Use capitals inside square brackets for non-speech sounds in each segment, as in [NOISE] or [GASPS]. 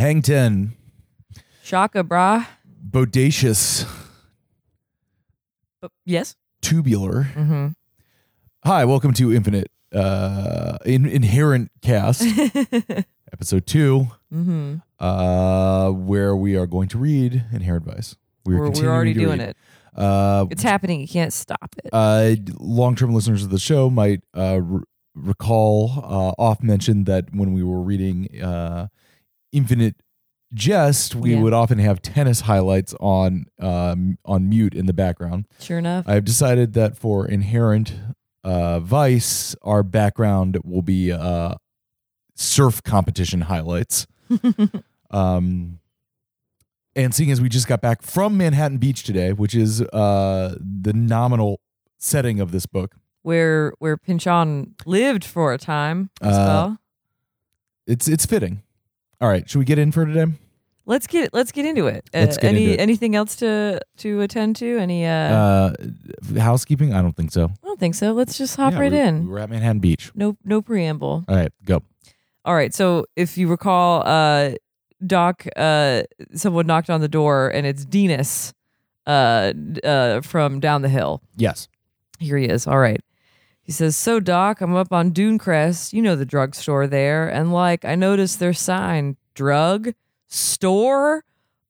Hang 10. Shaka, bra. Bodacious. But yes. Tubular. Mm-hmm. Hi, welcome to Infinite uh in, Inherent Cast, [LAUGHS] episode 2, Mm-hmm. uh where we are going to read Inherent Vice. We are We're, we're already doing read. it. Uh It's happening. You can't stop it. uh long-term listeners of the show might uh r- recall uh off mentioned that when we were reading uh Infinite Jest, we Yeah. would often have tennis highlights on um on mute in the background. sure enough. I've decided that for inherent uh, Vice, our background will be uh, surf competition highlights. [LAUGHS] um, and seeing as we just got back from Manhattan Beach today, which is uh, the nominal setting of this book, where where Pynchon lived for a time as Uh, well. it's it's fitting. All right, should we get in for today? Let's get let's get into it. Let's uh, get any into it. anything else to to attend to? Any? Uh, Uh, housekeeping? I don't think so. I don't think so. Let's just hop Yeah, right we- in. We were at Manhattan Beach. No no preamble. All right, go. All right. So if you recall, uh, Doc, uh, someone knocked on the door, and it's Denis, uh, d- uh, from down the hill. Yes. Here he is. All right. He says, So, Doc, I'm up on Dunecrest. You know the drugstore there. And, like, I noticed their sign drug store.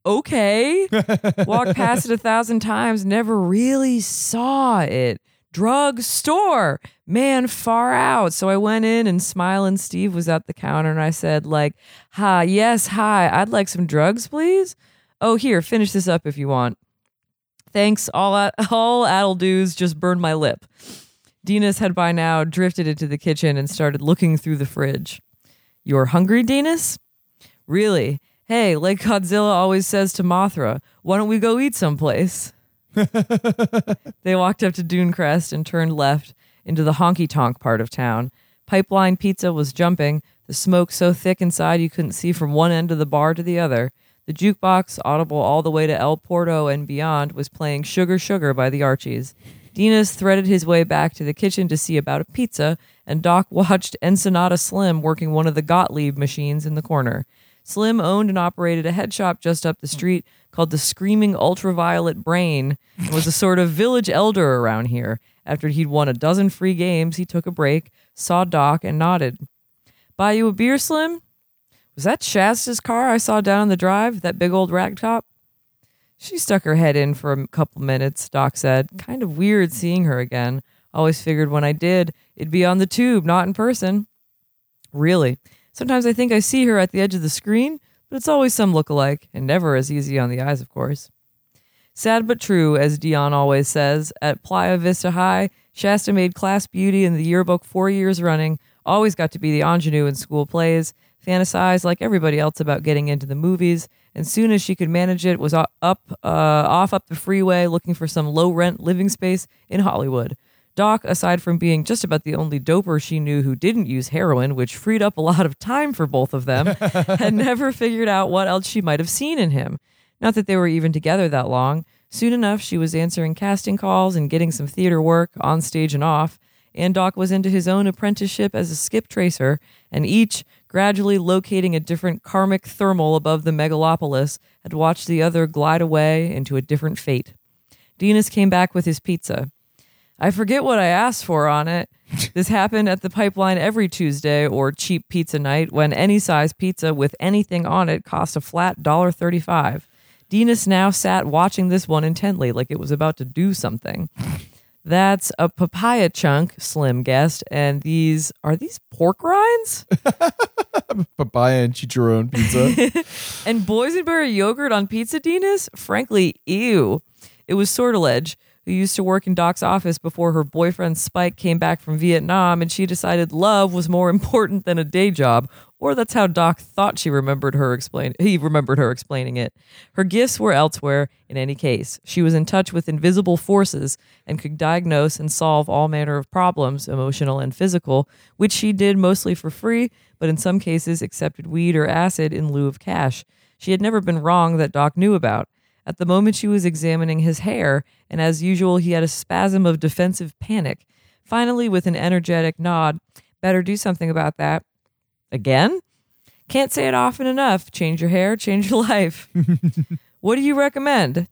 Okay. [LAUGHS] Walked past it a thousand times, never really saw it. Drug store. Man, far out. So I went in and smiling Steve was at the counter and I said, like, hi, yes, hi. I'd like some drugs, please. Oh, here, finish this up if you want. Thanks. All at, [LAUGHS] all addle do's just burned my lip. Denis had by now drifted into the kitchen and started looking through the fridge. You're hungry, Denis? Really? Hey, like Godzilla always says to Mothra, why don't we go eat someplace? [LAUGHS] they walked up to Dunecrest and turned left into the honky tonk part of town. Pipeline Pizza was jumping, the smoke so thick inside you couldn't see from one end of the bar to the other. The jukebox, audible all the way to El Porto and beyond, was playing Sugar Sugar by the Archies. Denis threaded his way back to the kitchen to see about a pizza, and Doc watched Ensenada Slim working one of the Gottlieb machines in the corner. Slim owned and operated a head shop just up the street called the Screaming Ultraviolet Brain and was a sort of village elder around here. After he'd won a dozen free games, he took a break, saw Doc, and nodded. Buy you a beer, Slim? Was that Shasta's car I saw down on the drive, that big old ragtop? She stuck her head in for a couple minutes, Doc said. Kind of weird seeing her again. Always figured when I did, it'd be on the tube, not in person. Really? Sometimes I think I see her at the edge of the screen, but it's always some look-alike, and never as easy on the eyes, of course. Sad but true, as Dion always says, at Playa Vista High, Shasta made class beauty in the yearbook four years running, always got to be the ingenue in school plays, fantasized like everybody else about getting into the movies, and soon as she could manage it, was up, uh, off up the freeway looking for some low-rent living space in Hollywood. Doc, aside from being just about the only doper she knew who didn't use heroin, which freed up a lot of time for both of them, [LAUGHS] had never figured out what else she might have seen in him. Not that they were even together that long. Soon enough, she was answering casting calls and getting some theater work on stage and off. And Doc was into his own apprenticeship as a skip tracer, and each, gradually locating a different karmic thermal above the megalopolis, had watched the other glide away into a different fate. Denis came back with his pizza. I forget what I asked for on it. [LAUGHS] This happened at the pipeline every Tuesday or cheap pizza night when any size pizza with anything on it cost a flat dollar thirty-five. Denis now sat watching this one intently like it was about to do something. [LAUGHS] That's a papaya chunk, Slim guessed, and these are these pork rinds? [LAUGHS] Papaya and chicharron pizza. [LAUGHS] and boysenberry yogurt on pizza Denis? Frankly, ew. It was Sortilege, who used to work in Doc's office before her boyfriend Spike came back from Vietnam, and she decided love was more [LAUGHS] important than a day job. Or that's how Doc thought she remembered her explain. He remembered her explaining it. Her gifts were elsewhere. In any case, she was in touch with invisible forces and could diagnose and solve all manner of problems, emotional and physical, which she did mostly for free, but in some cases accepted weed or acid in lieu of cash. She had never been wrong that Doc knew about. At the moment she was examining his hair, and as usual, he had a spasm of defensive panic. Finally, with an energetic nod, better do something about that. Again? Can't say it often enough. Change your hair, change your [LAUGHS] life. [LAUGHS] what do you recommend?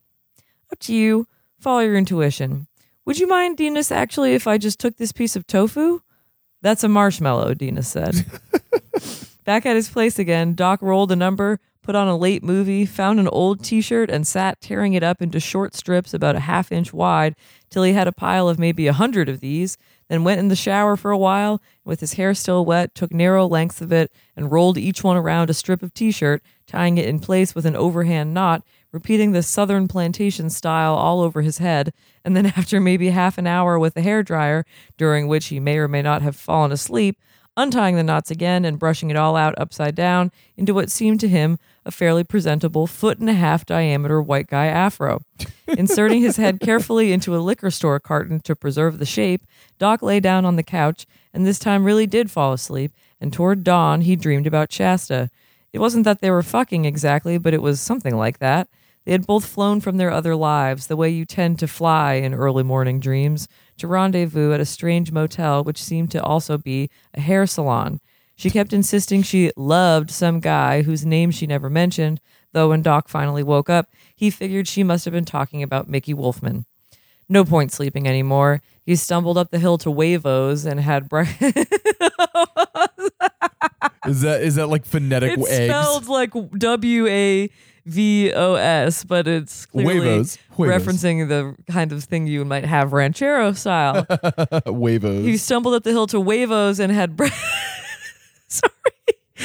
Up to you. Follow your intuition. Would you mind, Denis, actually, if I just took this piece of tofu? That's a marshmallow, Denis said. [LAUGHS] Back at his place again, Doc rolled a number, put on a late movie, found an old t shirt, and sat tearing it up into short strips about a half inch wide till he had a pile of maybe a hundred of these, then went in the shower for a while, with his hair still wet, took narrow lengths of it, and rolled each one around a strip of t shirt, tying it in place with an overhand knot, repeating the southern plantation style all over his head, and then [LAUGHS] after maybe half an hour with a hair dryer, during which he may or may not have fallen asleep, untying the knots again and brushing it all out upside down into what seemed to him a fairly presentable foot and a half diameter white guy afro. Inserting his head carefully into a liquor store carton to preserve the shape, Doc lay down on the couch and this time really did fall asleep, and toward dawn he dreamed about Shasta. It wasn't that they were fucking exactly, but it was something like that. They had both flown from their other lives, the way you tend to fly in early morning dreams, to rendezvous at a strange motel, which seemed to also be a hair salon. She kept insisting she loved some guy whose name she never mentioned, though when Doc finally woke up, he figured she must have been talking about Mickey Wolfman. No point sleeping anymore. He stumbled up the hill to Wavos and had breakfast. [LAUGHS] Is that is that like phonetic it's eggs? spelled like W A V O S, but it's clearly Huevos. Huevos. referencing the kind of thing you might have ranchero style. [LAUGHS] Wavos. he stumbled up the hill to Wavos and had bre- [LAUGHS] [LAUGHS] sorry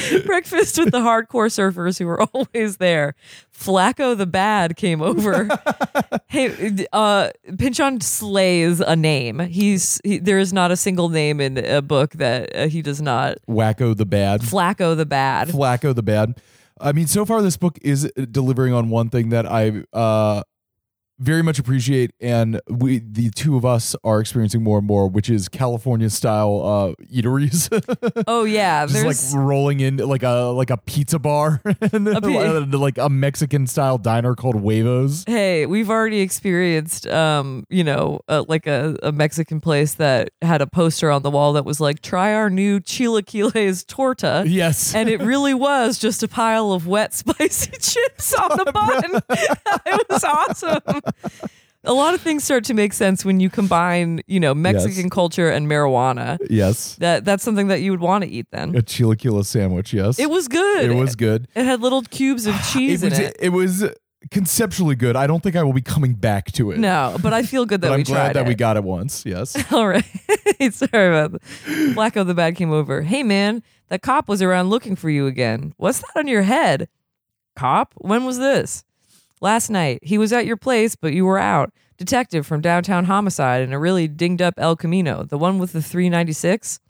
[LAUGHS] breakfast with the hardcore surfers who were [LAUGHS] always there. Flacco the Bad came over. hey, uh, Pynchon slays a name. He's he, there is not a single name in a book that uh, he does not. Wacko the bad. Flacco the Bad. Flacco the bad. I mean, so far this book is delivering on one thing that I uh, very much appreciate, and we the two of us are experiencing more and more, which is California style uh, eateries. [LAUGHS] Oh yeah, Just there's like rolling in like a like a pizza bar [LAUGHS] and like a Mexican style diner called Huevos. hey, we've already experienced, um, you know, uh, like a, a Mexican place that had a poster on the wall that was like, "Try our new chilaquiles torta." Yes. and it really was just a pile of wet [LAUGHS] spicy chips on the bun. it was awesome. A lot of things start to make sense when you combine, you know, Mexican Yes. culture and marijuana. yes. That that's something that you would want to eat then. A chilaquila sandwich. Yes. It was good. It was good. It had little cubes of [SIGHS] cheese it was, in it. it was conceptually good. I don't think I will be coming back to it. No, but I feel good that but we I'm glad tried that it. we got it once. Yes. [LAUGHS] All right. [LAUGHS] Sorry about that. [GASPS] Blacko the Bad came over. Hey, man, that cop was around looking for you again. What's that on your head? Cop? When was this? Last night. He was at your place, but you were out. Detective from downtown homicide in a really dinged up El Camino, the one with the 396.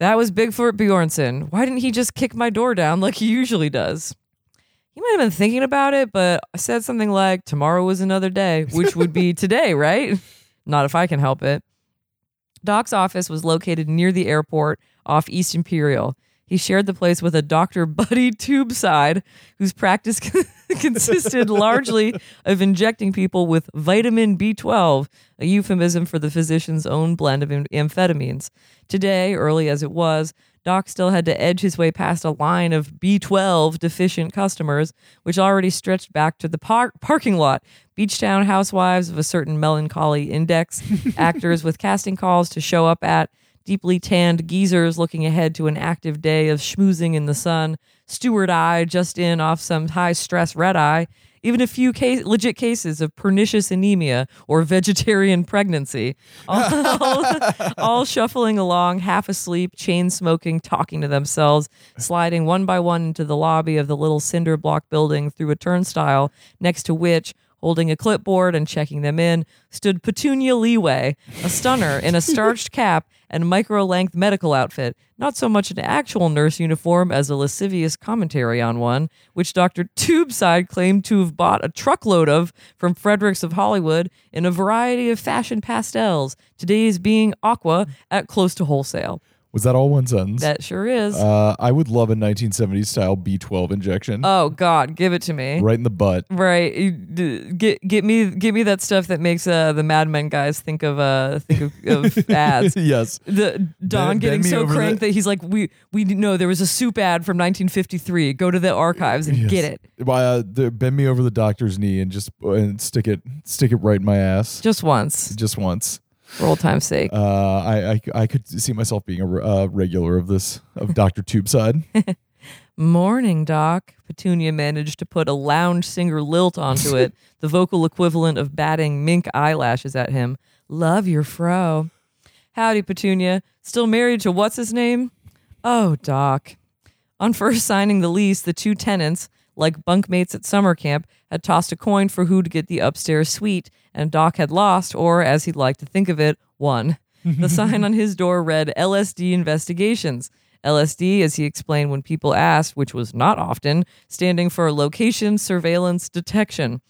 That was Bigfoot Bjornson. Why didn't he just kick my door down like he usually does? He might have been thinking about it, but I said something like, Tomorrow was another day, which would be [LAUGHS] today, right? Not if I can help it. Doc's office was located near the airport off East Imperial. He shared the place with a Dr. Buddy Tubeside, whose practice [LAUGHS] [LAUGHS] consisted largely of injecting people with vitamin B12, a euphemism for the physician's own blend of amphetamines. Today, early as it was, Doc still had to edge his way past a line of B12 deficient customers, which already stretched back to the par- parking lot. Beachtown housewives of a certain melancholy index, [LAUGHS] actors with casting calls to show up at, deeply tanned geezers looking ahead to an active day of schmoozing in the sun, steward eye just in off some high stress red eye, even a few case, legit cases of pernicious anemia or vegetarian pregnancy, all, [LAUGHS] all, all shuffling along, half asleep, chain smoking, talking to themselves, sliding one by one into the lobby of the little cinder block building through a turnstile next to which holding a clipboard and checking them in, stood Petunia Leeway, a stunner in a starched [LAUGHS] cap and micro length medical outfit, not so much an actual nurse uniform as a lascivious commentary on one, which Dr. Tubeside claimed to have bought a truckload of from Fredericks of Hollywood in a variety of fashion pastels, today's being aqua at close to wholesale. Was that all one sentence? That sure is. uh, I would love a 1970s style B12 injection oh God, give it to me. right in the butt. Right, You d- get get me get me that stuff that makes uh, the Mad Men guys think of uh think of, of [LAUGHS] ads. yes. The Don Bend- getting bend me so over the- that he's like, we we know there was a soup ad from 1953. Go to the archives and Yes. get it Uh, bend me over the doctor's knee and just and stick it stick it right in my ass just once just once. For old time's sake. Uh, I, I I could see myself being a uh, regular of this of Doctor Tubeside. [LAUGHS] Morning, Doc. Petunia managed to put a lounge singer lilt onto it, [LAUGHS] the vocal equivalent of batting mink eyelashes at him. Love your fro. Howdy, Petunia. Still married to what's his name? Oh, Doc. On first [LAUGHS] signing the lease, the two tenants, like bunkmates at summer camp, had tossed a coin for who to get the upstairs suite, and Doc had lost, or as he'd like to think of it, won. The sign on his door read LSD Investigations. LSD, as he explained when people asked, which was not often, standing for Location Surveillance Detection.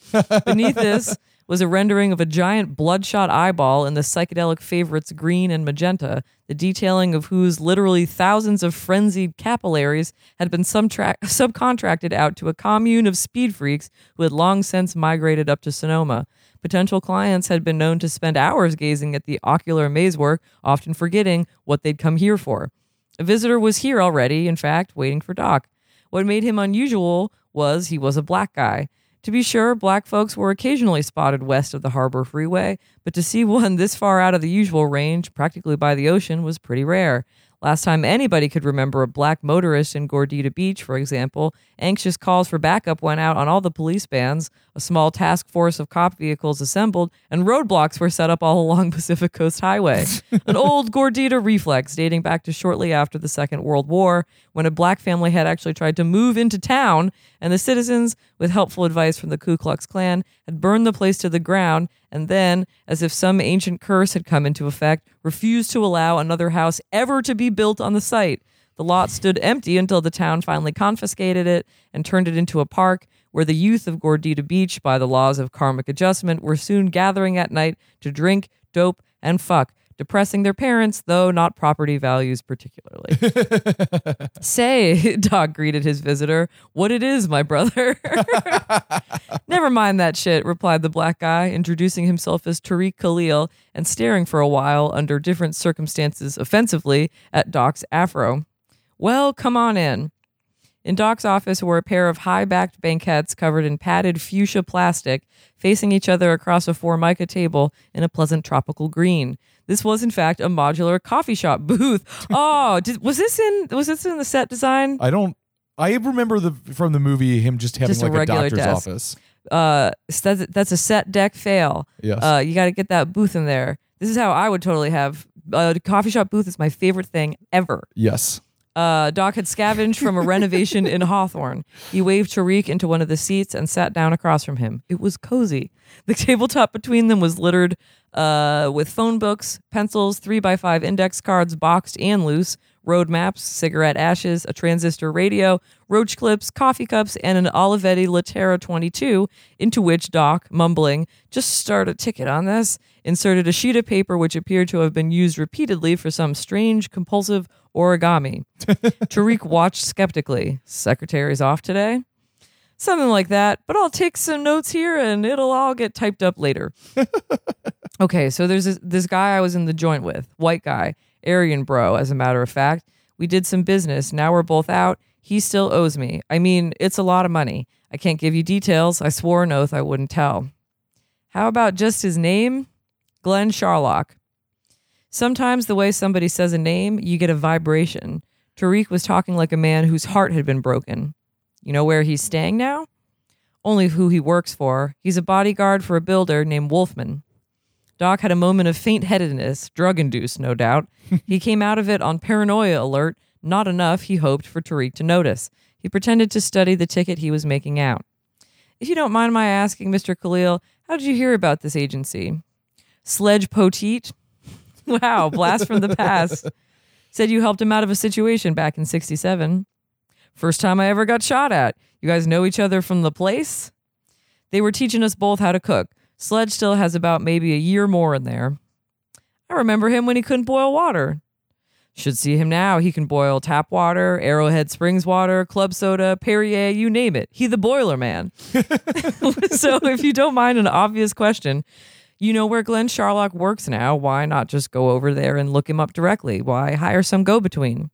Beneath this was a rendering of a giant bloodshot eyeball in the psychedelic favorites green and magenta, the detailing of whose literally thousands of frenzied capillaries had been subtra- [LAUGHS] subcontracted out to a commune of speed freaks who had long since migrated up to Sonoma. Potential clients had been known to spend hours gazing at the ocular mazework, often forgetting what they'd come here for. A visitor was here already, in fact, waiting for Doc. What made him unusual was he was a black guy. To be sure, black folks were occasionally spotted west of the Harbor Freeway, but to see one this far out of the usual range, practically by the ocean, was pretty rare. Last time anybody could remember a black motorist in Gordita Beach, for example, anxious calls for backup went out on all the police bands, a small task force of cop vehicles assembled, and roadblocks were set up all [LAUGHS] along Pacific Coast Highway. [LAUGHS] An old Gordita reflex dating back to shortly after the Second World War, when a black family had actually tried to move into town, and the citizens, with helpful advice from the Ku Klux Klan, had burned the place to the ground, and then, as if some ancient curse had come into effect, refused to allow another house ever to be built on the site. The lot stood empty until the town finally confiscated it and turned it into a park where the youth of Gordita Beach, by the laws of karmic adjustment, were soon gathering at night to drink, dope, and fuck, depressing their parents, though not property values particularly. [LAUGHS] Say, [LAUGHS] Doc greeted his visitor, what it is, my brother. [LAUGHS] Never mind that shit, replied the black guy, introducing himself as Tariq Khalil and staring for a while under different circumstances offensively at Doc's afro. Well, come on in. In Doc's office were a pair of high backed banquettes covered in padded fuchsia plastic, facing each other across a formica table in a pleasant tropical green. This was, in fact, a modular coffee shop booth. [LAUGHS] Oh, did, was this in was this in the set design? I don't. I remember the from the movie him just having Just like a, regular doctor's desk. office. Uh, so that's, that's a set deck fail. Yes. Uh, you got to get that booth in there. This is how I would totally have a coffee shop booth. Is my favorite thing ever. yes. Uh, Doc had scavenged from a renovation in Hawthorne. He waved Tariq into one of the seats and sat down across from him. It was cozy. The tabletop between them was littered uh, with phone books, pencils, three by five index cards, boxed and loose, road maps, cigarette ashes, a transistor radio, roach clips, coffee cups, and an Olivetti Lettera 22, into which Doc, mumbling, just start a ticket on this, inserted a sheet of paper which appeared to have been used repeatedly for some strange, compulsive origami. [LAUGHS] Tariq watched skeptically. Secretary's off today? Something like that, but I'll take some notes here and it'll all get typed up later. [LAUGHS] okay, so there's this, this guy I was in the joint with, white guy, Aryan bro, as a matter of fact. We did some business. Now we're both out. He still owes me. I mean, it's a lot of money. I can't give you details. I swore an oath I wouldn't tell. How about just his name? Glenn Sharlock. Sometimes the way somebody says a name, you get a vibration. Tariq was talking like a man whose heart had been broken. You know where he's staying now? Only who he works for. He's a bodyguard for a builder named Wolfman. Doc had a moment of faint headedness, drug induced, no doubt. [LAUGHS] he came out of it on paranoia alert, not enough, he hoped, for Tariq to notice. He pretended to study the ticket he was making out. If you don't mind my asking, Mr. Khalil, how did you hear about this agency? Sledge Poteet? [LAUGHS] Wow, blast from the past. Said you helped him out of a situation back in 67. First time I ever got shot at. You guys know each other from the place? They were teaching us both how to cook. Sledge still has about maybe a year more in there. I remember him when he couldn't boil water. Should see him now. He can boil tap water, Arrowhead Springs water, club soda, Perrier, you name it. He the boiler man. [LAUGHS] [LAUGHS] so if you don't mind an obvious question, you know where Glenn Sharlock works now. Why not just go over there and look him up directly? Why hire some go between?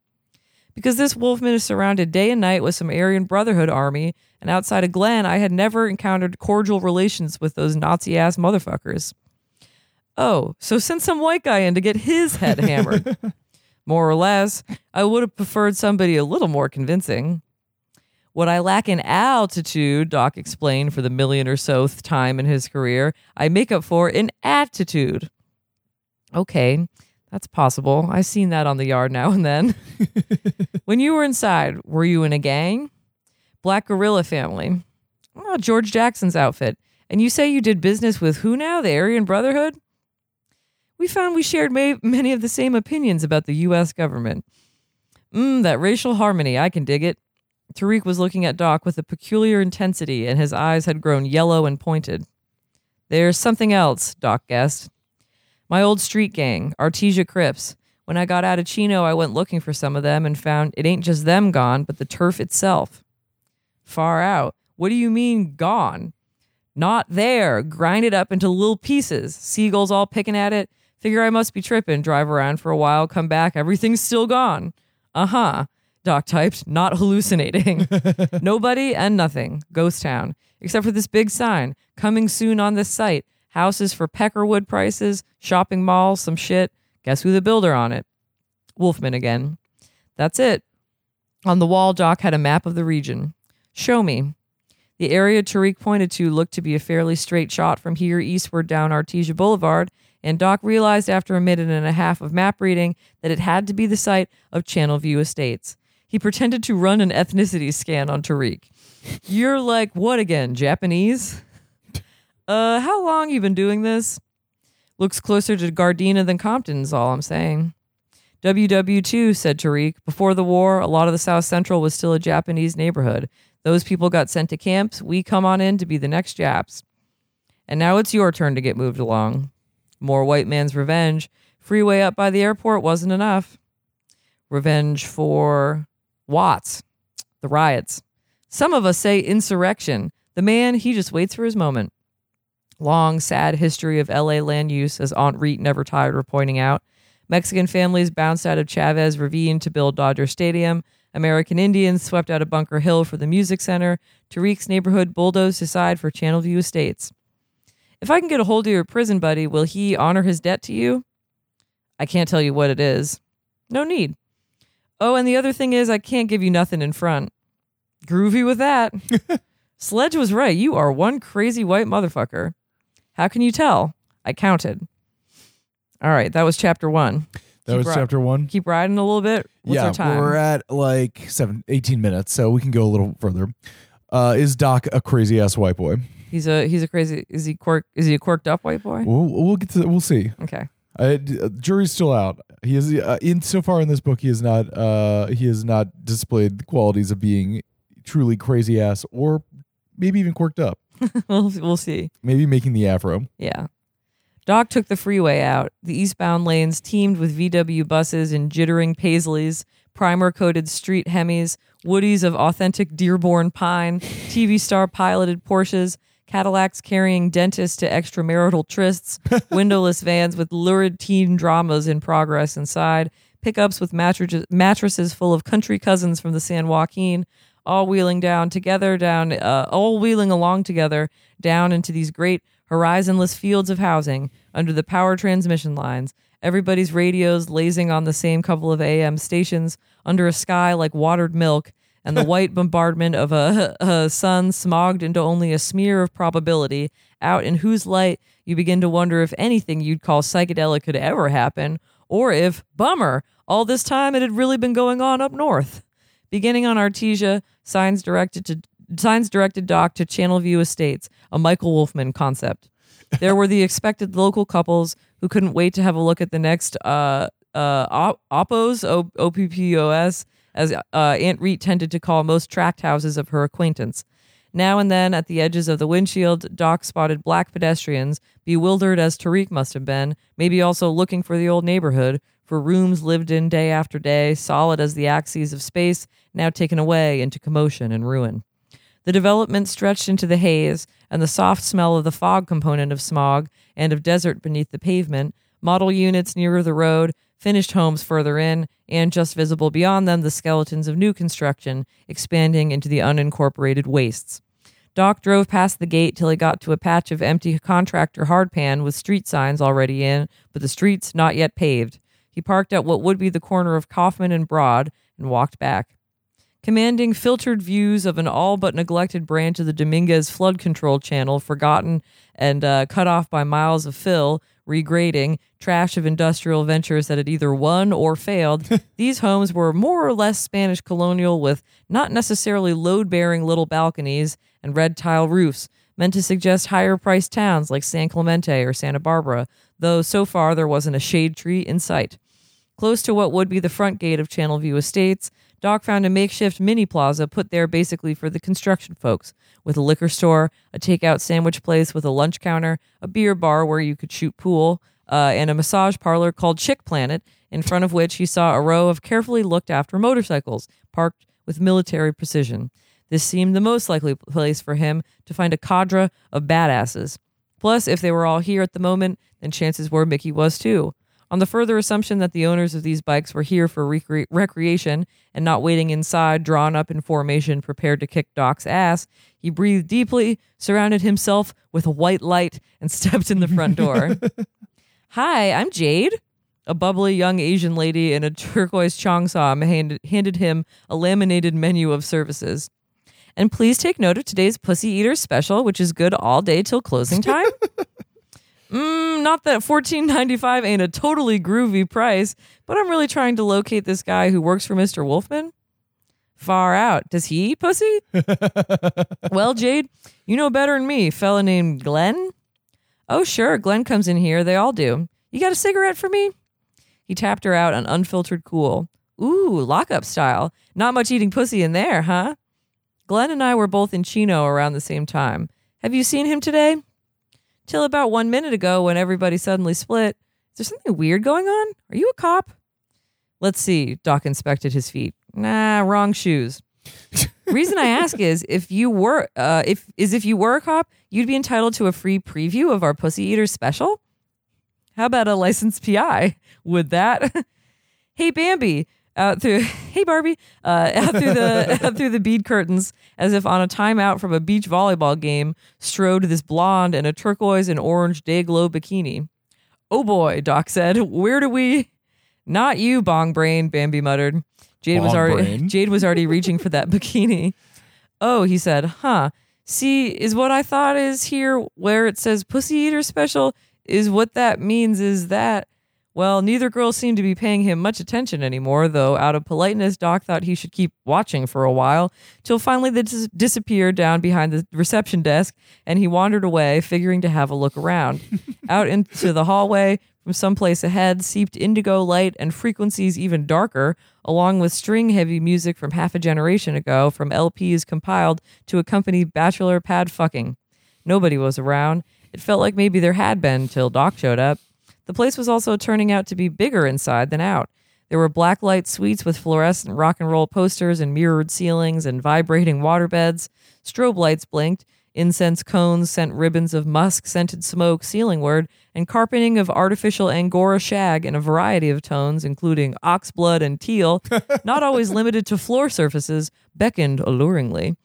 Because this Wolfman is surrounded day and night with some Aryan Brotherhood army, and outside of Glenn, I had never encountered cordial relations with those Nazi ass motherfuckers. Oh, so send some white guy in to get his head hammered. [LAUGHS] more or less. I would have preferred somebody a little more convincing. What I lack in altitude, Doc explained for the million or so time in his career, I make up for in attitude. Okay, that's possible. I've seen that on the yard now and then. [LAUGHS] when you were inside, were you in a gang? Black Guerrilla family. Oh, George Jackson's outfit. And you say you did business with who now? The Aryan Brotherhood? We found we shared many of the same opinions about the U.S. government. Mmm, that racial harmony, I can dig it. Tariq was looking at Doc with a peculiar intensity, and his eyes had grown yellow and pointed. There's something else, Doc guessed. My old street gang, Artesia Crips. When I got out of Chino, I went looking for some of them and found it ain't just them gone, but the turf itself. Far out. What do you mean gone? Not there. Grind it up into little pieces. Seagulls all picking at it. Figure I must be tripping. Drive around for a while, come back, everything's still gone. Uh huh. Doc typed, not hallucinating. [LAUGHS] Nobody and nothing. Ghost town. Except for this big sign. Coming soon on this site. Houses for peckerwood prices, shopping malls, some shit. Guess who the builder on it? Wolfman again. That's it. On the wall, Doc had a map of the region. Show me. The area Tariq pointed to looked to be a fairly straight shot from here eastward down Artesia Boulevard, and Doc realized after a minute and a half of map reading that it had to be the site of Channelview Estates. He pretended to run an ethnicity scan on Tariq. You're like, what again, Japanese? Uh, how long you been doing this? Looks closer to Gardena than Compton's, all I'm saying. WW2, said Tariq. Before the war, a lot of the South Central was still a Japanese neighborhood. Those people got sent to camps. We come on in to be the next Japs. And now it's your turn to get moved along. More white man's revenge. Freeway up by the airport wasn't enough. Revenge for Watts, the riots. Some of us say insurrection. The man, he just waits for his moment. Long, sad history of LA land use, as Aunt Reet never tired of pointing out. Mexican families bounced out of Chavez Ravine to build Dodger Stadium. American Indians swept out of Bunker Hill for the Music Center. Tariq's neighborhood bulldozed aside for Channelview Estates. If I can get a hold of your prison buddy, will he honor his debt to you? I can't tell you what it is. No need. Oh, and the other thing is, I can't give you nothing in front. Groovy with that. [LAUGHS] Sledge was right. You are one crazy white motherfucker. How can you tell? I counted. All right, that was chapter one. That Keep was ri- chapter one. Keep riding a little bit. What's yeah, our time? we're at like seven, 18 minutes, so we can go a little further. Uh, is Doc a crazy ass white boy? he's a he's a crazy. Is he quirk? Is he a quirked up white boy? We'll, we'll get to we'll see. Okay. Uh, d- uh, jury's still out. He is uh, in so far in this book. He has not uh, he has not displayed the qualities of being truly crazy ass or maybe even quirked up. [LAUGHS] we'll we'll see. Maybe making the afro. Yeah. Doc took the freeway out. The eastbound lanes teemed with VW buses and jittering Paisleys, primer coated street Hemis, Woodies of authentic Dearborn pine, TV star piloted Porsches, Cadillacs carrying dentists to extramarital trysts, [LAUGHS] windowless vans with lurid teen dramas in progress inside, pickups with mattresses, mattresses full of country cousins from the San Joaquin, all wheeling down together, down, uh, all wheeling along together down into these great horizonless fields of housing under the power transmission lines. Everybody's radios lazing on the same couple of AM stations under a sky like watered milk, and the [LAUGHS] white bombardment of a, a sun smogged into only a smear of probability, out in whose light you begin to wonder if anything you'd call psychedelic could ever happen, or if, bummer, all this time it had really been going on up north. Beginning on Artesia, signs directed to signs directed Doc to Channelview Estates, a Michael Wolfman concept. There were the expected local couples who couldn't wait to have a look at the next uh, uh, op- oppos, O- OPPOS, as uh, Aunt Reet tended to call most tract houses of her acquaintance. Now and then, at the edges of the windshield, Doc spotted black pedestrians, bewildered as Tariq must have been, maybe also looking for the old neighborhood, for rooms lived in day after day, solid as the axes of space, now taken away into commotion and ruin. The development stretched into the haze, and the soft smell of the fog component of smog and of desert beneath the pavement, model units nearer the road, finished homes further in, and just visible beyond them the skeletons of new construction expanding into the unincorporated wastes. Doc drove past the gate till he got to a patch of empty contractor hardpan with street signs already in, but the streets not yet paved. He parked at what would be the corner of Kaufman and Broad and walked back. Commanding filtered views of an all but neglected branch of the Dominguez flood control channel, forgotten and uh, cut off by miles of fill, regrading, trash of industrial ventures that had either won or failed, [LAUGHS] these homes were more or less Spanish colonial with not necessarily load bearing little balconies and red tile roofs, meant to suggest higher priced towns like San Clemente or Santa Barbara, though so far there wasn't a shade tree in sight. Close to what would be the front gate of Channelview Estates, Doc found a makeshift mini plaza put there basically for the construction folks, with a liquor store, a takeout sandwich place with a lunch counter, a beer bar where you could shoot pool, uh, and a massage parlor called Chick Planet, in front of which he saw a row of carefully looked after motorcycles parked with military precision. This seemed the most likely place for him to find a cadre of badasses. Plus, if they were all here at the moment, then chances were Mickey was too. On the further assumption that the owners of these bikes were here for recre- recreation and not waiting inside, drawn up in formation, prepared to kick Doc's ass, he breathed deeply, surrounded himself with a white light, and [LAUGHS] stepped in the front door. [LAUGHS] Hi, I'm Jade. A bubbly young Asian lady in a turquoise cheongsam handed, handed him a laminated menu of services. And please take note of today's Pussy Eater special, which is good all day till closing time. [LAUGHS] Mm, not that fourteen ninety five ain't a totally groovy price, but I'm really trying to locate this guy who works for Mr. Wolfman. Far out. Does he eat pussy? [LAUGHS] well, Jade, you know better than me. Fella named Glenn? Oh, sure. Glenn comes in here. They all do. You got a cigarette for me? He tapped her out an unfiltered Kool. Ooh, lockup style. Not much eating pussy in there, huh? Glenn and I were both in Chino around the same time. Have you seen him today? Till about one minute ago when everybody suddenly split. Is there something weird going on? Are you a cop? Let's see. Doc inspected his feet. Nah, wrong shoes. Reason I ask is if you were uh if is if you were a cop, you'd be entitled to a free preview of our Pussy Eater special. How about a licensed PI? Would that? [LAUGHS] hey Bambi, out through [LAUGHS] hey Barbie, uh, out through the [LAUGHS] out through the bead curtains, as if on a timeout from a beach volleyball game, strode this blonde in a turquoise and orange Day-Glo bikini. Oh boy, Doc said, where do we? Not you, bong brain. Bambi muttered. Jade was already brain? [LAUGHS] Jade was already reaching for that bikini. Oh, he said, huh. See, is what I thought is here where it says pussy eater special is what that means is that well, neither girl seemed to be paying him much attention anymore, though out of politeness, Doc thought he should keep watching for a while, till finally they dis- disappeared down behind the reception desk, and he wandered away, figuring to have a look around. [LAUGHS] Out into the hallway, from someplace ahead, seeped indigo light and frequencies even darker, along with string heavy music from half a generation ago from LPs compiled to accompany bachelor pad fucking. Nobody was around. It felt like maybe there had been till Doc showed up. The place was also turning out to be bigger inside than out. There were blacklight suites with fluorescent rock and roll posters and mirrored ceilings and vibrating waterbeds. Strobe lights blinked. Incense cones sent ribbons of musk scented smoke ceilingward, and carpeting of artificial angora shag in a variety of tones, including ox blood and teal, [LAUGHS] not always limited to floor surfaces, beckoned alluringly.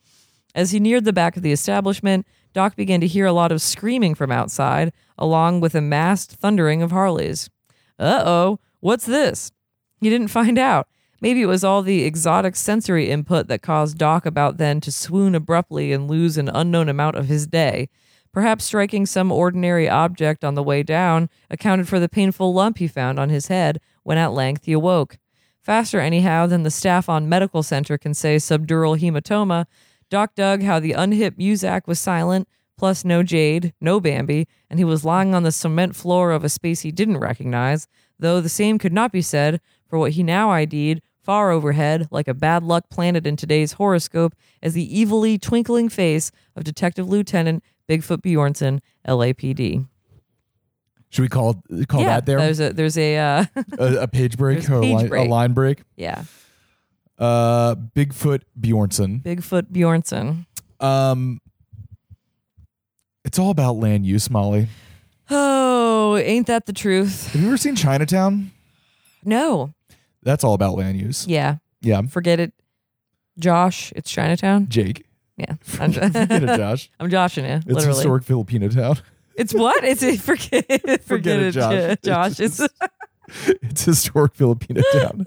As he neared the back of the establishment, Doc began to hear a lot of screaming from outside, along with a massed thundering of Harleys. Uh oh, what's this? He didn't find out. Maybe it was all the exotic sensory input that caused Doc about then to swoon abruptly and lose an unknown amount of his day. Perhaps striking some ordinary object on the way down accounted for the painful lump he found on his head when at length he awoke. Faster, anyhow, than the staff on medical center can say subdural hematoma, Doc dug how the unhip Muzak was silent, plus no Jade, no Bambi, and he was lying on the cement floor of a space he didn't recognize, though the same could not be said for what he now ID'd far overhead, like a bad luck planet in today's horoscope, as the evilly twinkling face of Detective Lieutenant Bigfoot Bjornson, LAPD. Should we call call yeah, that there There's a there's a uh, [LAUGHS] a, a page break a page line, break. a line break? yeah Uh, Bigfoot Bjornson. Bigfoot Bjornson. Um, it's all about land use, Molly. Oh, ain't that the truth? Have you ever seen Chinatown? No. That's all about land use. Yeah. Yeah, Forget it. Josh, it's Chinatown. Jake. Yeah. I'm, [LAUGHS] Forget it, Josh. [LAUGHS] I'm joshing you. It's literally. historic Filipino town. It's what? It's a, forget forget, Forget it, Josh. Josh. Josh. It's It's, [LAUGHS] it's historic Filipino town.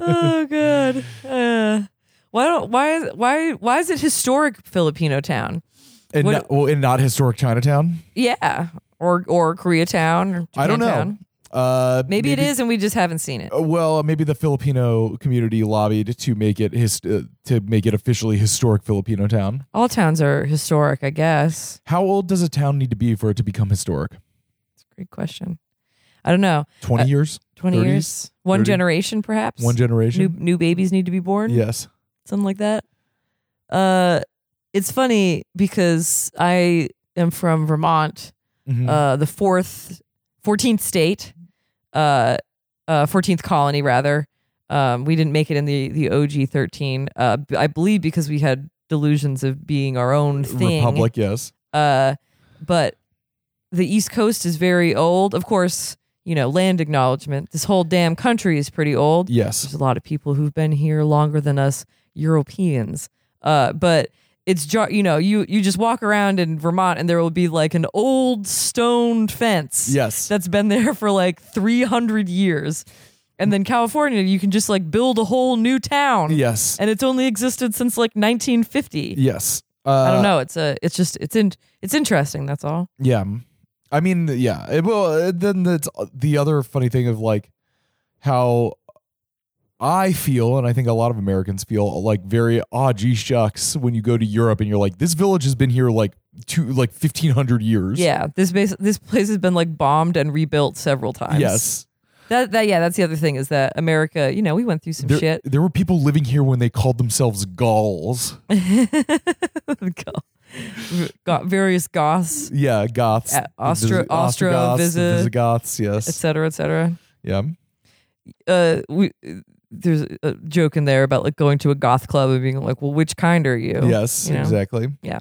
Oh god. Uh, why don't why is why why is it historic Filipino town? And What- not, well, and not historic Chinatown. Yeah. Or or Koreatown or I don't know. Uh, Maybe, it is and we just haven't seen it. Uh, Well, maybe the Filipino community lobbied to make it his uh, to make it officially historic Filipino town. All towns are historic, I guess. How old does a town need to be for it to become historic? That's a great question. I don't know. Twenty Uh, years, 20 30s, years? One 30? generation perhaps? one generation. new babies need to be born? yes. something like that. Uh, it's funny because I am from Vermont, Mhm. uh, the fourth, fourteenth state, uh, uh, fourteenth colony rather. Um, we didn't make it in the the OG thirteen. Uh, b- I believe because we had delusions of being our own thing. Republic. Yes. Uh, but the East Coast is very old. Of course, you know, land acknowledgement. This whole damn country is pretty old Yes. there's a lot of people who've been here longer than us Europeans. Uh, but it's you know you you just walk around in Vermont and there will be like an old stone fence Yes. that's been there for like 300 years. And then California you can just like build a whole new town. yes. And it's only existed since like 1950. Yes. Uh, I don't know. It's a. It's just. It's in. It's interesting. That's all. Yeah. I mean, yeah. It, well, uh, then that's the other funny thing of like how I feel, and I think a lot of Americans feel like very, ah, gee shucks, when you go to Europe and you're like, this village has been here like two, like 1500 years. Yeah. This base. This place has been like bombed and rebuilt several times. Yes. That. That. Yeah. That's the other thing is that America. You know, we went through some There, shit. there were people living here when they called themselves Gauls. [LAUGHS] Got various goths, Yeah, Goths. Uh, Austro- Visi- Austro- Ostrogoths, Visi- Visigoths, yes. et cetera, et cetera. Yeah. Uh, we. There's a joke in there about like going to a goth club and being like, "Well, which kind are you?" Yes, you know? exactly. Yeah.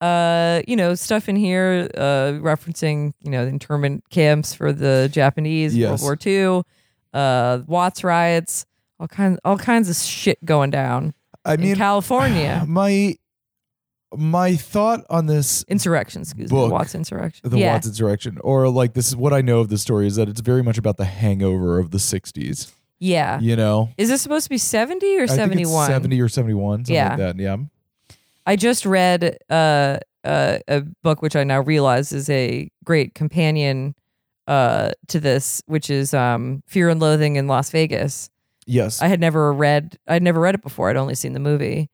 Uh, you know, stuff in here uh, referencing, you know, internment camps for the Japanese, Yes. World War II, uh, Watts riots, all kinds, all kinds of shit going down I in mean, California. [SIGHS] my my thought on this Insurrection, excuse Book. me, the Watts insurrection. the yeah, Watts insurrection, or like this is what I know of the story is that it's very much about the hangover of the '60s. yeah. You know, Is this supposed to be seventy or I think seventy seventy or seventy-one, Yeah. like that. Yeah, I just read uh, uh, a book which I now realize is a great companion uh, to this, which is um, Fear and Loathing in Las Vegas. yes, I had never read I'd never read it before. I'd only seen the movie.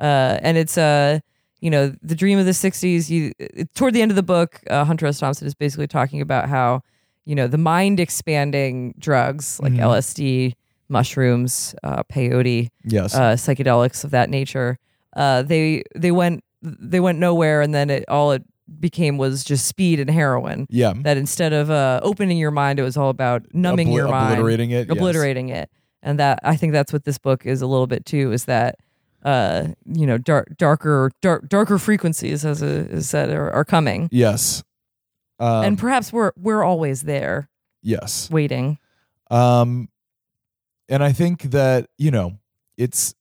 Uh, and it's uh you know the dream of the 60s you toward the end of the book uh, Hunter S. Thompson is basically talking about how you know the mind expanding drugs like Mhm. LSD, mushrooms, uh, peyote, yes, uh, psychedelics of that nature. Uh, they they went they went nowhere, and then it all it became was just speed and heroin. yeah. That instead of uh, opening your mind, it was all about numbing Obli- your mind, obliterating it, yes. obliterating it, and that I think that's what this book is a little bit too. Is that uh, you know dark darker dark darker frequencies as is said are, are coming, Yes, um, and perhaps we're we're always there yes. waiting. Um, and I think that you know it's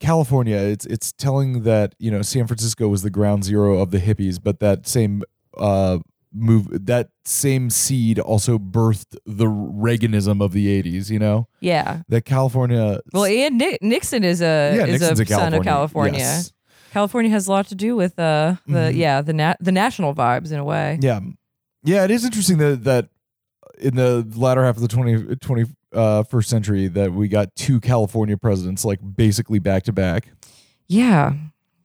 California. It's it's telling that you know San Francisco was the ground zero of the hippies, but that same uh move that same seed also birthed the Reaganism of the '80s. You know Yeah. that California. Well, and Ni- Nixon is a yeah, is Nixon's a son of California. Yes. California has a lot to do with uh the Mhm. yeah the nat- the national vibes in a way. Yeah, yeah. It is interesting that that in the latter half of the 20, 20 uh, first century that we got two California presidents like basically back to back, Yeah.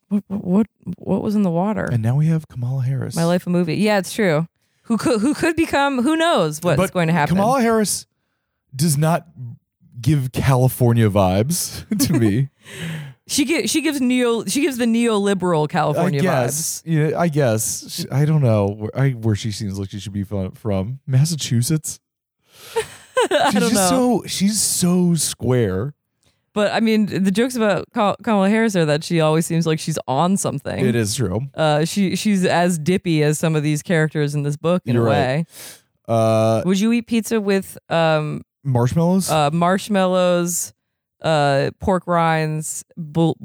What what what, was in the water? and now we have Kamala Harris. My life a movie. Yeah, it's true. Who could who could become? Who knows what's But going to happen? Kamala Harris does not give California vibes [LAUGHS] to me. [LAUGHS] She gives she gives neo she gives the neoliberal California I guess. Yeah, I guess. She- I don't know where, I, where she seems like she should be from. from. Massachusetts. vibes. [LAUGHS] I She's don't just know. so she's so square. But I mean, the jokes about Ka- Kamala Harris are that she always seems like she's on something. It is true. Uh, she she's as dippy as some of these characters in this book in You're a right. way. Uh, Would you eat pizza with um marshmallows. uh marshmallows, uh pork rinds, bo-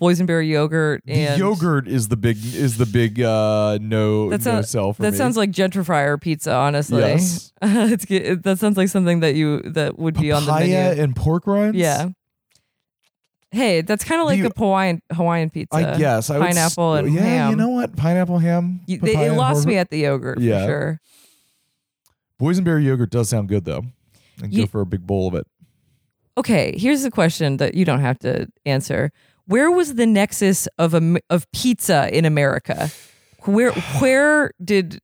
boysenberry yogurt, the yogurt is the big is the big uh no That no sounds- sell for That me. sounds like gentrifier pizza, honestly. Yes. [LAUGHS] it's it, that sounds like something that you that would be on the papaya menu. and pork rinds. Yeah. Hey, that's kind of like you- a Hawaiian Hawaiian pizza. I guess I would pineapple and yeah, ham. you know what? Pineapple ham. You- they, it lost me at the yogurt Yeah. for sure. Boysenberry yogurt does sound good though. And go for a big bowl of it. Okay, here's the question that you don't have to answer. Where was the nexus of Am- of pizza in America? Where [SIGHS] where did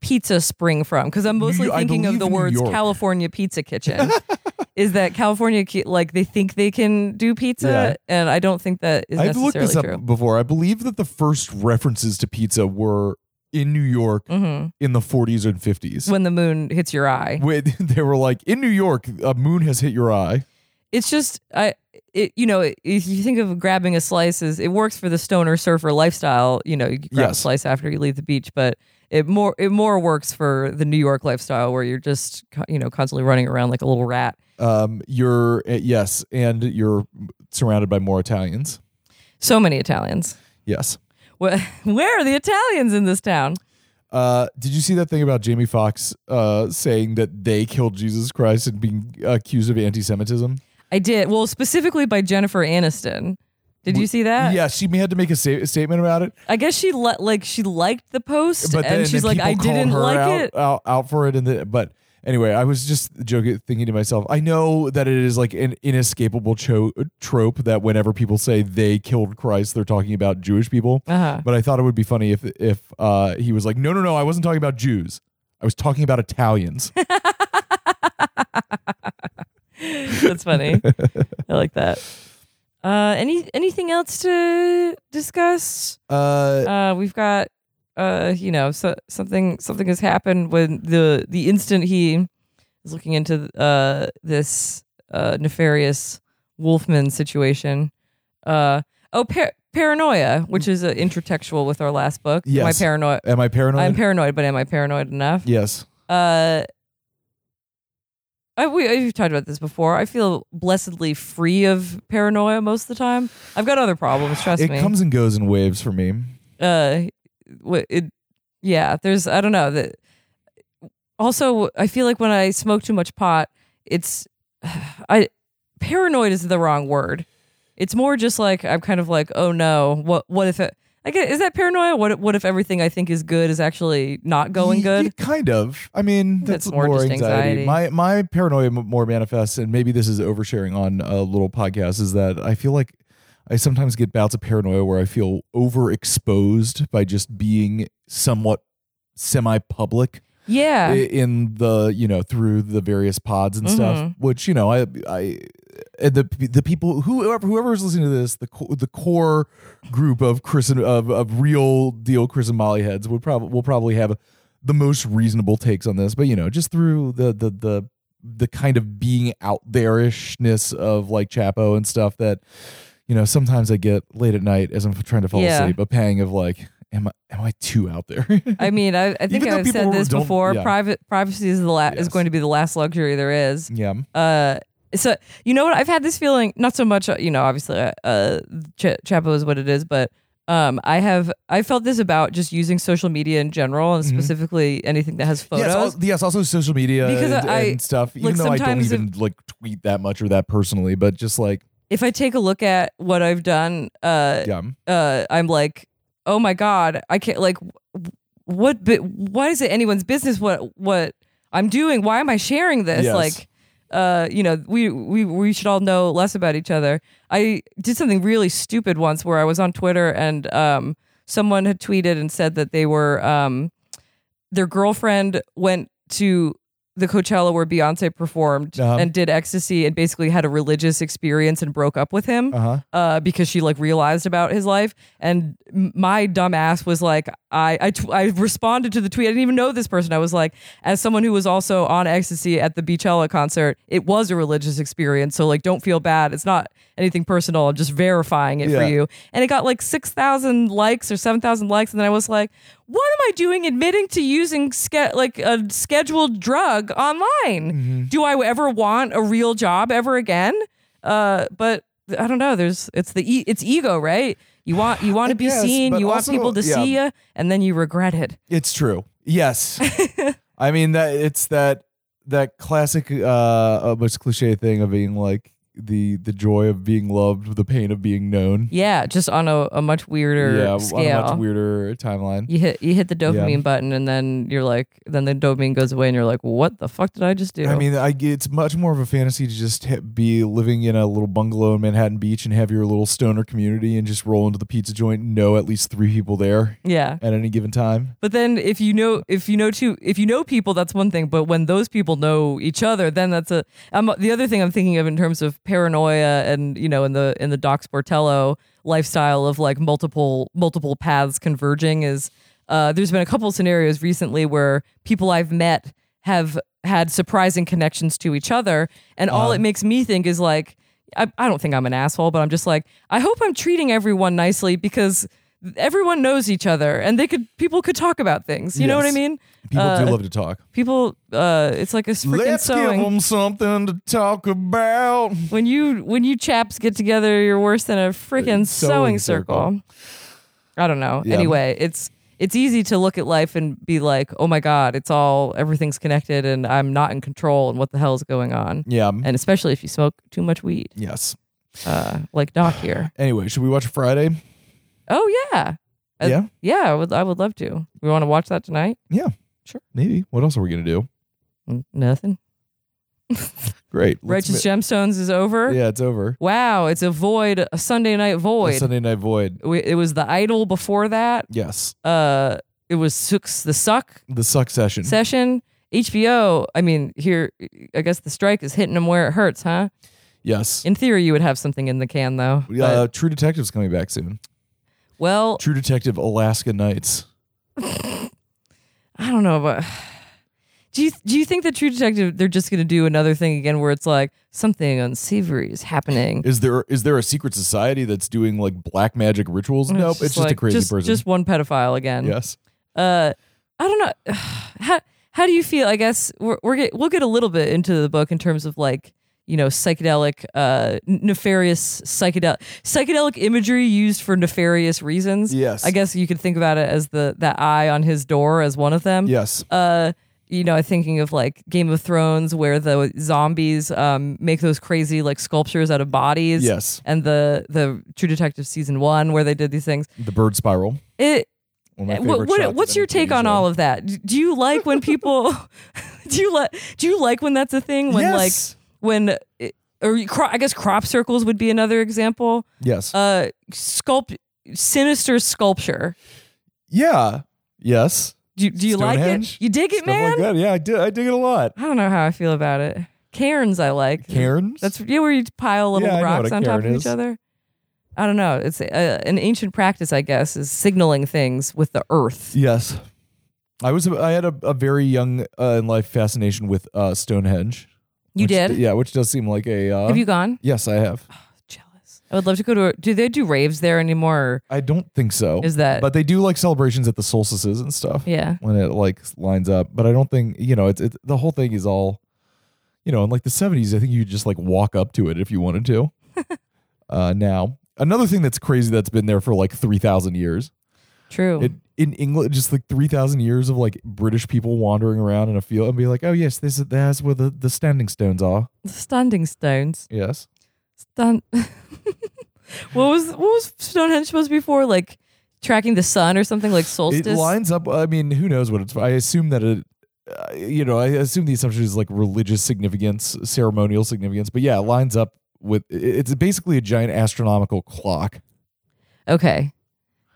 pizza spring from? Because I'm mostly New- I thinking of believe the New words York. California Pizza Kitchen. [LAUGHS] is that California ki- like they think they can do pizza, Yeah. and I don't think that is I've looked necessarily this up true. before. I believe that the first references to pizza were in New York hmm in the 40s and 50s. When the moon hits your eye, When [LAUGHS] they were like, in New York, a moon has hit your eye. it's just I. It, you know, if you think of grabbing a slice as it works for the stoner surfer lifestyle, you know, you grab a Yes. slice after you leave the beach, but it more it more works for the New York lifestyle where you're just you know constantly running around like a little rat. Um, you're uh, yes, and you're surrounded by more Italians. So many Italians. Yes. Where, [LAUGHS] where are the Italians in this town? Uh, did you see that thing about Jamie Foxx uh, saying that they killed Jesus Christ and being accused of anti-Semitism? I did. Well, specifically by Jennifer Aniston. Did you see that? yeah, she had to make a sta- statement about it, I guess she li- like she liked the post but then, and she's like I didn't like out, it. out out for it. And the, but anyway, I was just joking, thinking to myself, I know that it is like an inescapable cho- trope that whenever people say they killed Christ, they're talking about Jewish people. Uh-huh. But I thought it would be funny if if uh, he was like, no, no, no, I wasn't talking about Jews. I was talking about Italians. [LAUGHS] That's funny. I like that. Uh, any anything else to discuss? Uh, Uh, we've got uh, you know, so something something has happened when the the instant he is looking into uh this uh nefarious Wolfman situation. Uh oh, par- paranoia, which is uh, intertextual with our last book. Am I paranoid? am I paranoid? I'm paranoid, but am I paranoid enough? yes. Uh, I, we, we've talked about this before. I feel blessedly free of paranoia most of the time. I've got other problems, trust It me. It comes and goes in waves for me. uh, it, yeah, there's, I don't know. That also, I feel like when I smoke too much pot, it's, [SIGHS] I, paranoid is the wrong word. It's more just like, I'm kind of like, oh no, what, what if it, I is that paranoia? What, if- what if everything I think is good is actually not going good? ye- kind of. I mean, That's that's, more more, anxiety. anxiety. My my paranoia more manifests, and maybe this is oversharing on a little podcast. Is that I feel like I sometimes get bouts of paranoia where I feel overexposed by just being somewhat semi-public Yeah. in the you know through the various pods and stuff. Mhm. Which you know I I the the people whoever whoever is listening to this the co- the core group of Chris and, of of real deal Chris and Molly heads would probably will probably have the most reasonable takes on this. But you know just through the the the the kind of being out there ishness of like Chapo and stuff that you know sometimes I get late at night as I'm trying to fall Yeah. asleep a pang of like am I am I too out there? [LAUGHS] I mean, I, I think I've said this before. yeah. Private privacy is the la- is going to be the last luxury there is. yeah. Uh, so you know what? I've had this feeling. Not so much. uh, You know, obviously, uh, uh Ch- Chapo is what it is, but um, I have I felt this about just using social media in general, and Mhm. specifically anything that has photos. Yes, al- yes, also social media Because and, I- and stuff. like, Even though I don't even like tweet that much or that personally, but just like if I take a look at what I've done, uh, yeah, uh, I'm like, oh my god, I can't like, what? But why is it anyone's business what what I'm doing? Why am I sharing this? Yes. Like, uh, you know, we we we should all know less about each other. I did something really stupid once where I was on Twitter and um someone had tweeted and said that they were um their girlfriend went to the Coachella where Beyonce performed Uh-huh. and did ecstasy and basically had a religious experience and broke up with him Uh-huh. uh, because she like realized about his life. And my dumb ass was like, I I, responded to the tweet. I didn't even know this person. I was like, as someone who was also on ecstasy at the Beychella concert, it was a religious experience. So like, don't feel bad. It's not anything personal. I'm just verifying it Yeah. for you. And it got like six thousand likes or seven thousand likes. And then I was like, what am I doing admitting to using ske- like a scheduled drug online? Do I ever want a real job ever again? Uh, but I don't know. There's it's the e- it's ego, right? You want you want to [SIGHS] be guess, seen. You want people to yeah. see you, and then you regret it. It's true. Yes. [LAUGHS] I mean that it's that that classic uh almost cliche thing of being like the the joy of being loved, the pain of being known. Yeah, just on a, a much weirder yeah, scale. on a much weirder timeline. you hit you hit the dopamine Yeah. button, and then you're like, then the dopamine goes away, and you're like, what the fuck did I just do? I mean, I it's much more of a fantasy to just ha- be living in a little bungalow in Manhattan Beach and have your little stoner community and just roll into the pizza joint and know at least three people there yeah. at any given time. But then if you know if you know two if you know people that's one thing but when those people know each other then that's a um, the other thing I'm thinking of in terms of paranoia and you know in the in the Doc Sportello lifestyle of like multiple multiple paths converging is uh, there's been a couple scenarios recently where people I've met have had surprising connections to each other and all it makes me think is like I, I don't think I'm an asshole but I'm just like I hope I'm treating everyone nicely because everyone knows each other and they could people could talk about things you know what i Yes. mean People Uh, do love to talk. people uh it's like a freaking Let's give sewing them something to talk about. when you when you chaps get together you're worse than a freaking Sewing sewing circle. i don't know Yeah. anyway it's it's easy to look at life and be like oh my god it's all everything's connected and i'm not in control and what the hell is going on Yeah. and especially if you smoke too much weed yes. uh like doc here Anyway, should we watch Friday? Oh yeah Uh, yeah. yeah i would i would love to we want to watch that tonight Yeah. Sure. Maybe. What else are we gonna do? Mm, nothing [LAUGHS] Great. Let's Righteous Gemstones is over. Yeah, it's over. Wow, it's a void, a Sunday night A void. Sunday Night Void. We- it was the Idol before that. Yes. Uh, it was Sooks the Suck The suck session. session. HBO. I mean, here, I guess the strike is hitting them where it hurts, huh? yes. In theory, you would have something in the can, though. But- uh, True Detective's coming back soon. Well, True Detective Alaska Nights. I don't know, but do you do you think that True Detective they're just going to do another thing again where it's like something unsavory is happening? Is there is there a secret society that's doing like black magic rituals? nope, it's just a like- crazy just, person. Just one pedophile again. yes. uh i don't know [SIGHS] how how do you feel i guess we're, we're get, we'll get a little bit into the book in terms of like you know psychedelic uh nefarious psychedelic psychedelic imagery used for nefarious reasons Yes. i guess you could think about it as the that eye on his door as one of them Yes. uh you know thinking of like game of thrones where the zombies um make those crazy like sculptures out of bodies Yes. and the the true detective season one where they did these things The bird spiral. it my what, what, what's your take on show. all of that? Do you like when people? [LAUGHS] do you like? Do you like when that's a thing? When yes. like when, it, or cro- I guess crop circles would be another example. yes. Uh, sculpt sinister sculpture. yeah. Yes. Do, do you like it? You dig it, Stuff man? like that. Yeah, I do. I dig it a lot. I don't know how I feel about it. Cairns, I like. Cairns. That's yeah, where you pile little Yeah, rocks on top of each other. I don't know. It's uh an ancient practice, I guess, is signaling things with the earth. yes. I was. I had a, a very young uh, in life fascination with uh, Stonehenge. You which- did? Yeah, which does seem like a. Uh, Have you gone? Yes, I have. Jealous. I would love to go to. A, do they do raves there anymore? I don't think so. is that? but they do like celebrations at the solstices and stuff. yeah. when it like lines up. But I don't think you know it's it, the whole thing is all you know in like the seventies. I think you just like walk up to it if you wanted to. [LAUGHS] uh, now another thing that's crazy that's been there for like three thousand years. True. It, in England, just like three thousand years of like British people wandering around in a field and be like, "Oh yes, this is that's where the, the standing stones are." The Standing stones. Yes, Stand. [LAUGHS] what was what was Stonehenge supposed to be for? Like tracking the sun or something like solstice. it lines up. I mean, who knows what it's? For. I assume that it. Uh, you know, I assume the assumption is like religious significance, ceremonial significance. But yeah, it lines up with. It's basically a giant astronomical clock. okay.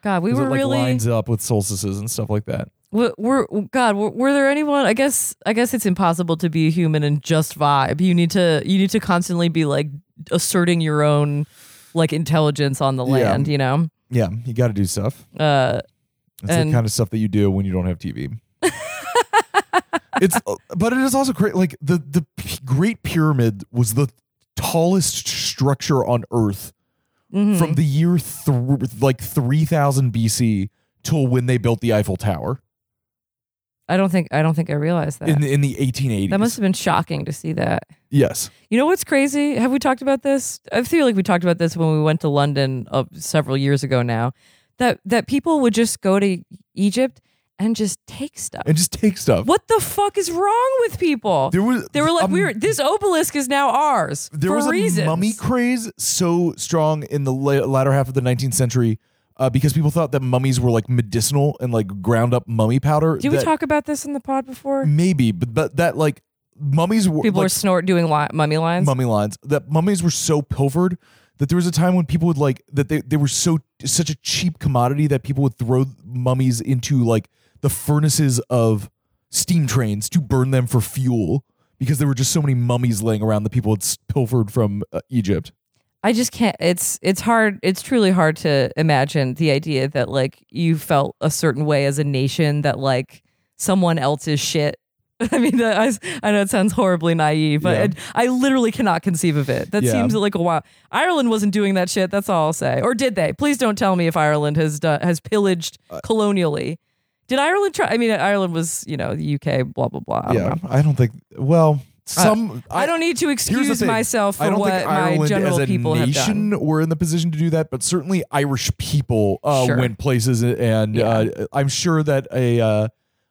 God, we were it like really lines up with solstices and stuff like that. Were, were God? Were, were there anyone? I guess. I guess it's impossible to be a human and just vibe. You need to. You need to constantly be like asserting your own like intelligence on the Yeah. land. You know. Yeah, you got to do stuff. Uh. It's And- the kind of stuff that you do when you don't have TV. [LAUGHS] it's, uh, but it is also great. Like the the P- Great Pyramid was the tallest structure on Earth mhm. from the year th- like three thousand BC till when they built the Eiffel Tower I don't think. I don't think I realized that. in the, in the eighteen eighties. that must have been shocking to see that. yes. You know what's crazy? Have we talked about this? I feel like we talked about this when we went to London uh, several years ago now. That that people would just go to Egypt and just take stuff. And just take stuff. What the fuck is wrong with people? There was they were like, um, "We were this obelisk is now ours." There was a reasons. mummy craze so strong in the la- latter half of the 19th century uh, because people thought that mummies were like medicinal and like ground up mummy powder. Did we talk about this in the pod before? Maybe, but but that like mummies were People like, are snort doing li- mummy lines. mummy lines. That mummies were so pilfered that there was a time when people would like that they they were so such a cheap commodity that people would throw mummies into like the furnaces of steam trains to burn them for fuel because there were just so many mummies laying around that people had pilfered from uh, Egypt. I just can't. It's it's hard. It's truly hard to imagine the idea that like you felt a certain way as a nation that like someone else's shit. [LAUGHS] I mean, I, I know it sounds horribly naive, but Yeah. it- I literally cannot conceive of it. That Yeah. seems like a while. Ireland wasn't doing that shit. That's all I'll say. Or did they? Please don't tell me if Ireland has done, has pillaged Uh, colonially. Did Ireland try? I mean, Ireland was you know the UK. Blah blah blah. I don't yeah, know. I don't think. Well, some I, don't need to excuse myself I for don't what my Ireland general as a people have done. nation were in the position to do that, but certainly Irish people uh, Sure. went places, and Yeah. uh, I'm sure that a, uh,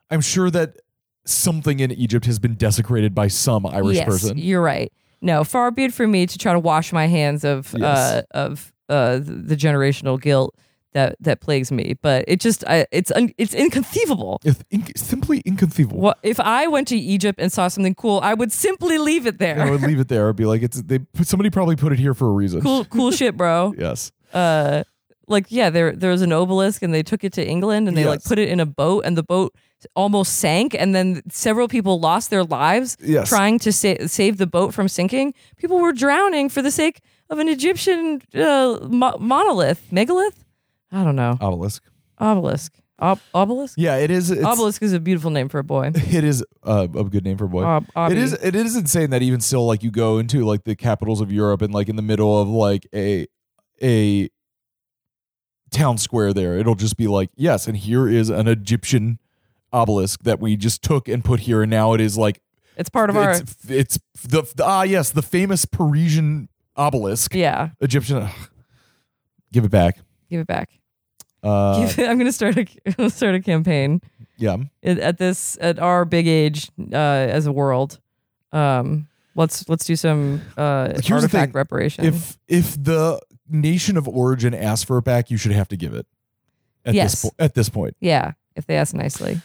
I'm sure that something in Egypt has been desecrated by some Irish yes, person. You're right. No, far be it from me to try to wash my hands of Yes. uh, of uh, the generational guilt that that plagues me. But it just I, it's un, it's inconceivable. It's inc- simply inconceivable. What if I went to Egypt and saw something cool? I would simply leave it there. I would leave it there. I'd be like, it's they. Somebody probably put it here for a reason. cool, cool shit, bro. [LAUGHS] Yes. Uh, like yeah, there there was an obelisk, and they took it to England, and they like put it in a boat, and the boat almost sank, and then several people lost their lives Yes. trying to sa- save the boat from sinking. People were drowning for the sake of an Egyptian uh, mo- monolith, megalith. I don't know, Obelisk. obelisk, Ob- obelisk. Yeah, it is. It's, obelisk is a beautiful name for a boy. [LAUGHS] It is uh, a good name for a boy. Ob- it is. It is insane that even still, like you go into like the capitals of Europe and like in the middle of like a a town square, there it'll just be like yes, and here is an Egyptian obelisk that we just took and put here, and now it is like It's part of our it's, it's the ah yes the famous Parisian obelisk yeah. Egyptian. ugh. Give it back. Give it back. Uh, [LAUGHS] I'm gonna start a [LAUGHS] start a campaign yeah. at, this at our big age uh, as a world. Um, let's let's do some uh, Here's artifact reparation. If if the nation of origin asks for it back, you should have to give it. At Yes. this po- at this point. yeah, if they ask nicely.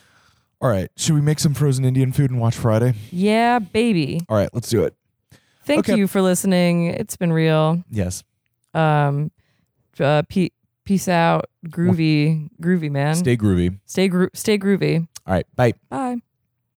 All right. Should we make some frozen Indian food and watch Friday? Yeah, baby. All right, let's do it. Thank Okay. you for listening. It's been real. Yes. Um, uh, peace out. Groovy, groovy man. Stay groovy. stay, gro- stay groovy. All right. Bye. Bye.